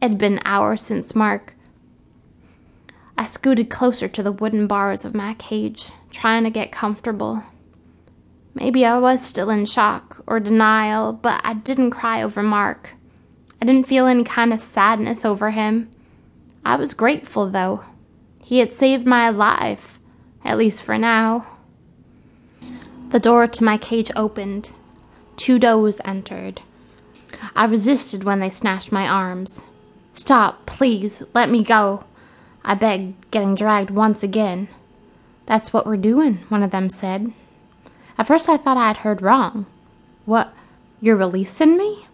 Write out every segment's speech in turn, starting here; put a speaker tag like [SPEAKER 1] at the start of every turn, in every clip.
[SPEAKER 1] It'd been hours since Mark. I scooted closer to the wooden bars of my cage, trying to get comfortable. Maybe I was still in shock or denial, but I didn't cry over Mark. I didn't feel any kind of sadness over him. I was grateful, though. He had saved my life, at least for now. The door to my cage opened. Two does entered. I resisted when they snatched my arms. Stop, please, let me go. I begged, getting dragged once again. That's what we're doing, one of them said. At first I thought I had heard wrong. What, you're releasing me?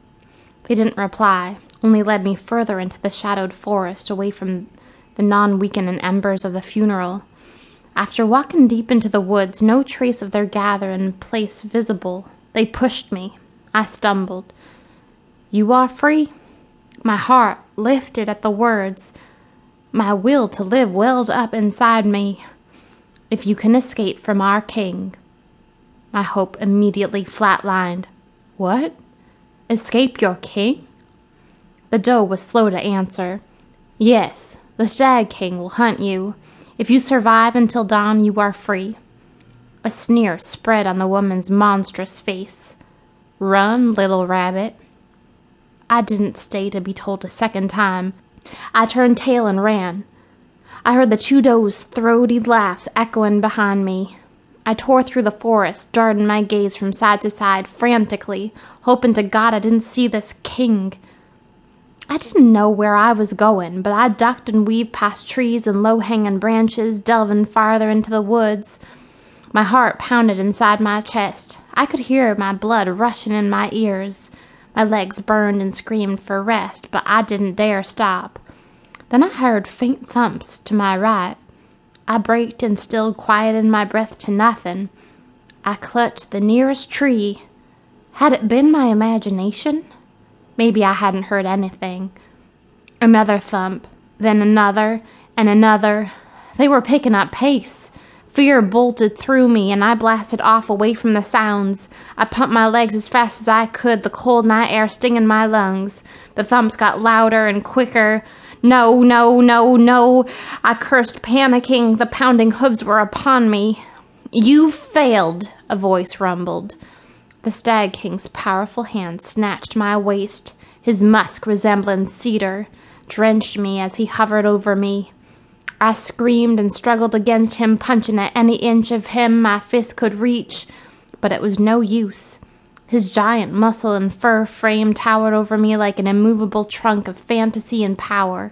[SPEAKER 1] They didn't reply, only led me further into the shadowed forest away from the non weakening embers of the funeral. After walking deep into the woods, no trace of their gathering place visible, they pushed me. I stumbled. You are free? My heart lifted at the words. My will to live welled up inside me. If you can escape from our king, my hope immediately flatlined. What? Escape your king? The doe was slow to answer. Yes, the stag king will hunt you. If you survive until dawn, you are free. A sneer spread on the woman's monstrous face. Run, little rabbit. I didn't stay to be told a second time. I turned tail and ran. I heard the two does' throaty laughs echoing behind me. I tore through the forest, darting my gaze from side to side frantically, hoping to God I didn't see this king. I didn't know where I was going, but I ducked and weaved past trees and low hanging branches, delving farther into the woods. My heart pounded inside my chest. I could hear my blood rushing in my ears. My legs burned and screamed for rest, but I didn't dare stop. Then I heard faint thumps to my right. I braked and still quieted my breath to nothing. I clutched the nearest tree. Had it been my imagination? Maybe I hadn't heard anything. Another thump, then another, and another. They were picking up pace. Fear bolted through me, and I blasted off away from the sounds. I pumped my legs as fast as I could, the cold night air stinging my lungs. The thumps got louder and quicker. No, no, no, no. I cursed, panicking. The pounding hooves were upon me. You failed, a voice rumbled. The Stag King's powerful hand snatched my waist, his musk resembling cedar, drenched me as he hovered over me. I screamed and struggled against him, punching at any inch of him my fist could reach, but it was no use. His giant muscle and fur frame towered over me like an immovable trunk of fantasy and power.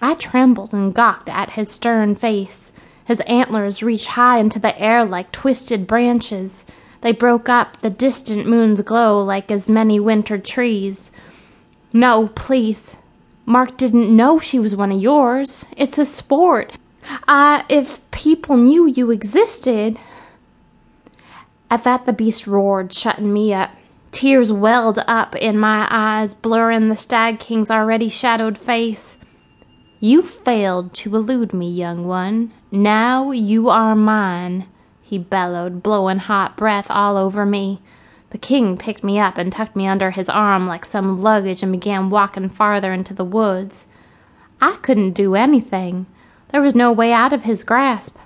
[SPEAKER 1] I trembled and gawked at his stern face. His antlers reached high into the air like twisted branches. They broke up the distant moon's glow like as many winter trees. No, please. Mark didn't know she was one of yours. It's a sport. Uh, if people knew you existed. At that, the beast roared, shutting me up. Tears welled up in my eyes, blurring the Stag King's already shadowed face. You failed to elude me, young one. Now you are mine, he bellowed, blowing hot breath all over me. The king picked me up and tucked me under his arm like some luggage and began walking farther into the woods. I couldn't do anything. There was no way out of his grasp.